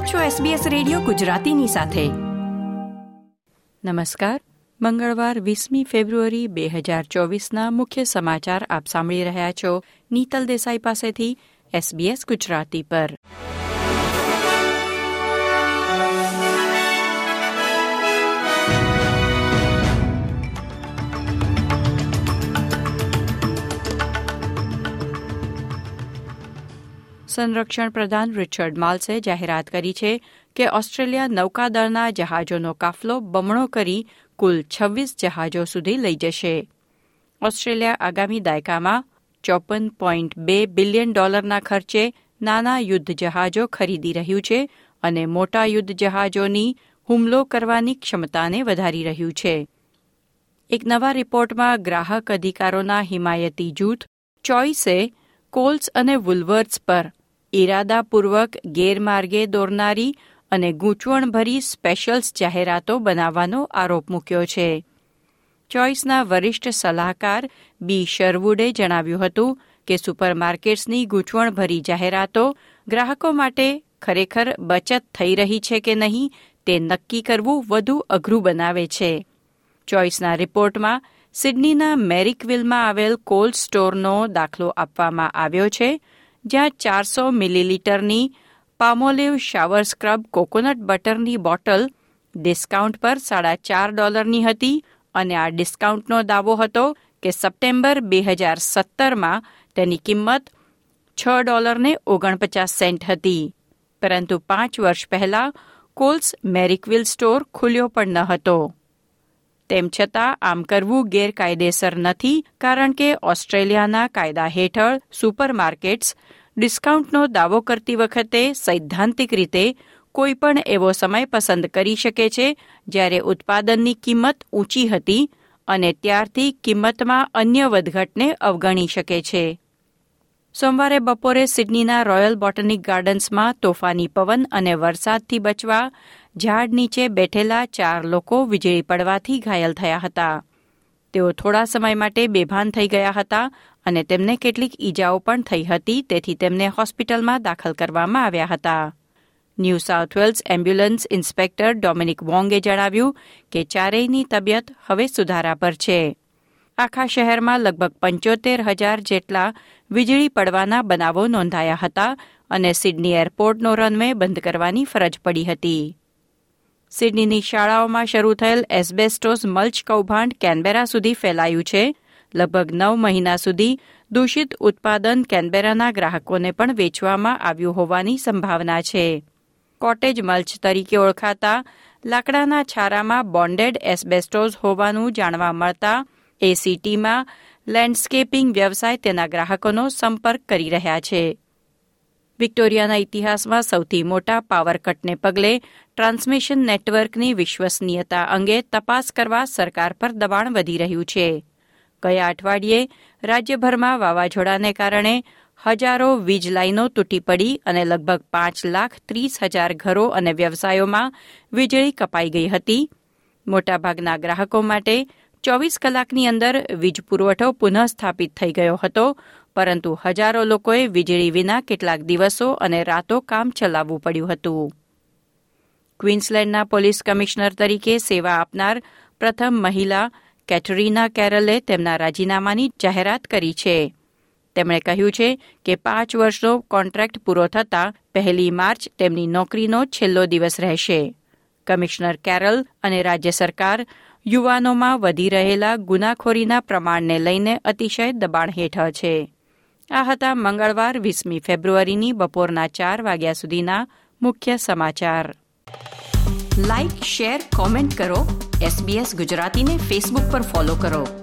આપ છો SBS radio ગુજરાતીની સાથે. નમસ્કાર. મંગળવાર વીસમી ફેબ્રુઆરી બે હજાર ચોવીસના મુખ્ય સમાચાર આપ સાંભળી રહ્યા છો નીતલ દેસાઈ પાસેથી SBS ગુજરાતી પર. સંરક્ષણ પ્રધાન રિચર્ડ માલ્સે જાહેરાત કરી છે કે ઓસ્ટ્રેલિયા નૌકાદળના જહાજોનો કાફલો બમણો કરી કુલ છવ્વીસ જહાજો સુધી લઈ જશે. ઓસ્ટ્રેલિયા આગામી દાયકામાં ચોપન પોઈન્ટ બે બિલિયન ડોલરના ખર્ચે નાના યુદ્ધ જહાજો ખરીદી રહ્યું છે અને મોટા યુદ્ધ જહાજોની હુમલો કરવાની ક્ષમતાને વધારી રહ્યું છે. એક નવા રિપોર્ટમાં ગ્રાહક અધિકારોના હિમાયતી જૂથ ચોઇસે, કોલ્સ અને વુલવર્ડ્સ પર ઇરાદાપૂર્વક ગેરમાર્ગે દોરનારી અને ગૂંચવણભરી સ્પેશિયલ્સ જાહેરાતો બનાવવાનો આરોપ મૂક્યો છે. ચોઇસના વરિષ્ઠ સલાહકાર બી. શરવુડે જણાવ્યું હતું કે સુપરમાર્કેટ્સની ગૂંચવણભરી જાહેરાતો ગ્રાહકો માટે ખરેખર બચત થઈ રહી છે કે નહીં તે નક્કી કરવું વધુ અઘરું બનાવે છે. ચોઇસના રિપોર્ટમાં સિડનીના મેરિકવિલમાં આવેલ કોલ્ડ સ્ટોરનો દાખલો આપવામાં આવ્યો છે. જ્યાં ચારસો મિલીલીટરની પામોલિવ શાવર સ્ક્રબ કોકોનટ બટરની બોટલ ડિસ્કાઉન્ટ પર સાડા ચાર ડોલરની હતી અને આ ડિસ્કાઉન્ટનો દાવો હતો કે સપ્ટેમ્બર બે હજાર સત્તરમાં તેની કિંમત છ ડોલરને ઓગણપચાસ સેન્ટ હતી. પરંતુ પાંચ વર્ષ પહેલા કોલ્સ મેરિકવિલ સ્ટોર ખુલ્યો પણ ન હતો. તેમ છતાં આમ કરવું ગેરકાયદેસર નથી, કારણ કે ઓસ્ટ્રેલિયાના કાયદા હેઠળ સુપરમાર્કેટ્સ ડિસ્કાઉન્ટનો દાવો કરતી વખતે સૈદ્ધાંતિક રીતે કોઈપણ એવો સમય પસંદ કરી શકે છે જ્યારે ઉત્પાદનની કિંમત ઊંચી હતી અને ત્યારથી કિંમતમાં અન્ય વધઘટને અવગણી શકે છે. સોમવારે બપોરે સિડનીના રોયલ બોટનિક ગાર્ડન્સમાં તોફાની પવન અને વરસાદથી બચવા ઝાડ નીચે બેઠેલા ચાર લોકો વીજળી પડવાથી ઘાયલ થયા હતા. તેઓ થોડા સમય માટે બેભાન થઈ ગયા હતા અને તેમને કેટલીક ઈજાઓ પણ થઈ હતી, તેથી તેમને હોસ્પિટલમાં દાખલ કરવામાં આવ્યા હતા. New South Wales ambulance inspector Dominic વોંગે જણાવ્યું કે ચારેયની તબિયત હવે સુધારા પર છે. આખા શહેરમાં લગભગ પંચોતેર હજાર જેટલા વીજળી પડવાના બનાવો નોંધાયા હતા અને સિડની એરપોર્ટનો રનવે બંધ કરવાની ફરજ પડી હતી. સિડનીની શાળાઓમાં શરૂ થયેલ એસ્બેસ્ટોસ મલ્ચ કૌભાંડ કેનબેરા સુધી ફેલાયું છે. લગભગ નવ મહિના સુધી દૂષિત ઉત્પાદન કેનબેરાના ગ્રાહકોને પણ વેચવામાં આવ્યું હોવાની સંભાવના છે. કોટેજ મલ્ચ તરીકે ઓળખાતા લાકડાના છારામાં બોન્ડેડ એસ્બેસ્ટોઝ હોવાનું જાણવા મળતા એસીટીમાં લેન્ડસ્કેપિંગ વ્યવસાય તેના ગ્રાહકોનો સંપર્ક કરી રહ્યા છે. વિક્ટોરિયાના ઇતિહાસમાં સૌથી મોટા પાવર કટને પગલે ટ્રાન્સમિશન નેટવર્કની વિશ્વસનીયતા અંગે તપાસ કરવા સરકાર પર દબાણ વધી રહ્યું છે. ગયા અઠવાડિયે રાજ્યભરમાં વાવાઝોડાને કારણે હજારો વીજ લાઇનો તૂટી પડી અને લગભગ પાંચ લાખ ત્રીસ હજાર ઘરો અને વ્યવસાયોમાં વીજળી કપાઈ ગઈ હતી. મોટાભાગના ગ્રાહકો માટે ચોવીસ કલાકની અંદર વીજ પુરવઠો પુનઃ સ્થાપિત થઈ ગયો હતો, પરંતુ હજારો લોકોએ વીજળી વિના કેટલાક દિવસો અને રાતો કામ ચલાવવું પડ્યું હતું. ક્વીન્સલેન્ડના પોલીસ કમિશનર તરીકે સેવા આપનાર પ્રથમ મહિલા કેટરીના કેરલે તેમના રાજીનામાની જાહેરાત કરી છે. તેમણે કહ્યું છે કે પાંચ વર્ષનો કોન્ટ્રાક્ટ પૂરો થતાં પહેલી માર્ચ તેમની નોકરીનો છેલ્લો દિવસ રહેશે. કમિશનર કેરલ અને રાજ્ય સરકાર યુવાનોમાં વધી રહેલા ગુનાખોરીના પ્રમાણને લઈને અતિશય દબાણ હેઠળ છે. આ હતા મંગળવાર વીસમી ફેબ્રુઆરીની બપોરના ચાર વાગ્યા સુધીના મુખ્ય સમાચાર. લાઇક શેર કોમેન્ટ કરો. એસબીએસ ગુજરાતીને ફેસબુક પર ફોલો કરો.